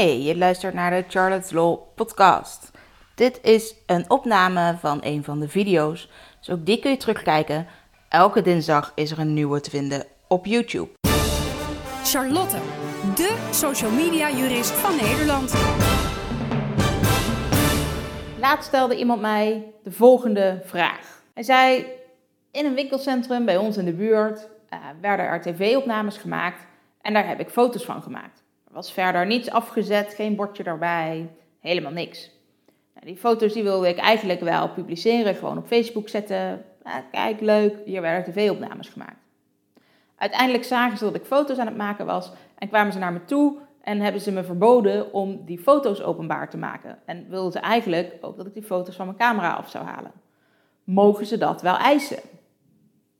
Hey, je luistert naar de Charlotte's Law podcast. Dit is een opname van een van de video's, dus ook die kun je terugkijken. Elke dinsdag is er een nieuwe te vinden op YouTube. Charlotte, de social media jurist van Nederland. Laatst stelde iemand mij de volgende vraag. Hij zei: In een winkelcentrum bij ons in de buurt uh, werden er tv-opnames gemaakt en daar heb ik foto's van gemaakt. Was verder niets afgezet, geen bordje erbij, helemaal niks. Nou, die foto's die wilde ik eigenlijk wel publiceren, gewoon op Facebook zetten. kijk, leuk, hier werden tv-opnames gemaakt. Uiteindelijk zagen ze dat ik foto's aan het maken was en kwamen ze naar me toe en hebben ze me verboden om die foto's openbaar te maken. En wilden ze eigenlijk ook dat ik die foto's van mijn camera af zou halen. Mogen ze dat wel eisen?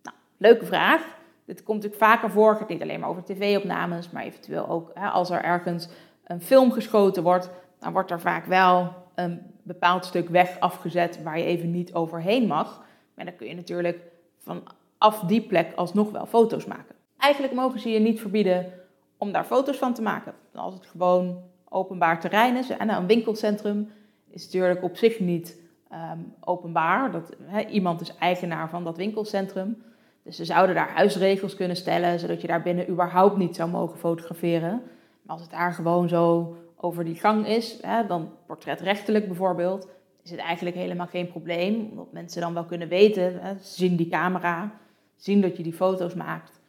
Nou, leuke vraag. Dit komt natuurlijk vaker voor. Het gaat niet alleen maar over tv-opnames, maar eventueel ook hè, als er ergens een film geschoten wordt, dan wordt er vaak wel een bepaald stuk weg afgezet waar je even niet overheen mag. Maar dan kun je natuurlijk vanaf die plek alsnog wel foto's maken. Eigenlijk mogen ze je niet verbieden om daar foto's van te maken. Als het gewoon openbaar terrein is en een winkelcentrum is natuurlijk op zich niet ehm, openbaar. Dat, iemand is eigenaar van dat winkelcentrum. Dus ze zouden daar huisregels kunnen stellen, zodat je daar binnen überhaupt niet zou mogen fotograferen. Maar als het daar gewoon zo over die gang is, hè, dan portretrechtelijk bijvoorbeeld, is het eigenlijk helemaal geen probleem. Omdat mensen dan wel kunnen weten, zien die camera, zien dat je die foto's maakt.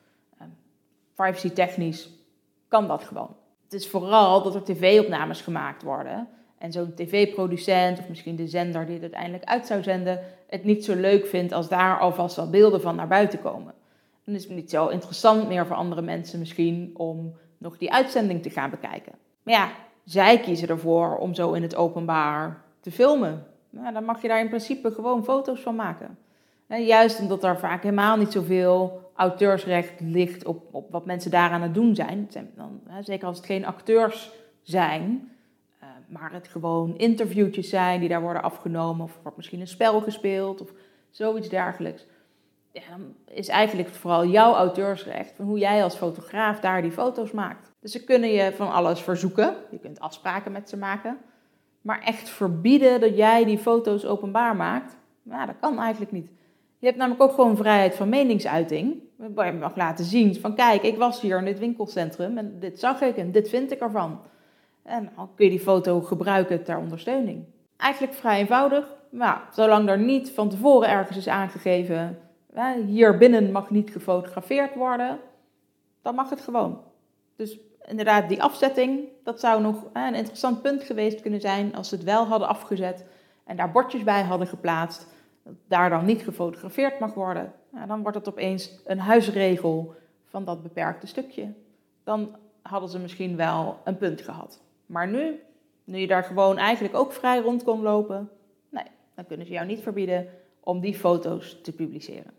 Uh, privacy technisch kan dat gewoon. Het is vooral dat er tv-opnames gemaakt worden. En zo'n tv-producent of misschien de zender die het uiteindelijk uit zou zenden, het niet zo leuk vindt als daar alvast al beelden van naar buiten komen. Dan is het niet zo interessant meer voor andere mensen misschien om nog die uitzending te gaan bekijken. Maar ja, zij kiezen ervoor om zo in het openbaar te filmen. Nou, dan mag je daar in principe gewoon foto's van maken. En juist omdat er vaak helemaal niet zoveel auteursrecht ligt op, op wat mensen daar aan het doen zijn. Dan, zeker als het geen acteurs zijn, maar het gewoon interviewtjes zijn die daar worden afgenomen, of wordt misschien een spel gespeeld of zoiets dergelijks. Ja, dan is eigenlijk vooral jouw auteursrecht van hoe jij als fotograaf daar die foto's maakt. Dus ze kunnen je van alles verzoeken, je kunt afspraken met ze maken, maar echt verbieden dat jij die foto's openbaar maakt, nou, dat kan eigenlijk niet. Je hebt namelijk ook gewoon vrijheid van meningsuiting. Waar je mag laten zien van kijk, ik was hier in dit winkelcentrum en dit zag ik en dit vind ik ervan. En dan kun je die foto gebruiken ter ondersteuning. Eigenlijk vrij eenvoudig, maar zolang er niet van tevoren ergens is aangegeven, hier binnen mag niet gefotografeerd worden, dan mag het gewoon. Dus inderdaad, die afzetting, dat zou nog een interessant punt geweest kunnen zijn als ze het wel hadden afgezet en daar bordjes bij hadden geplaatst, dat daar dan niet gefotografeerd mag worden. dan wordt het opeens een huisregel van dat beperkte stukje. Dan hadden ze misschien wel een punt gehad. Maar nu, nu je daar gewoon eigenlijk ook vrij rond kon lopen, nee, dan kunnen ze jou niet verbieden om die foto's te publiceren.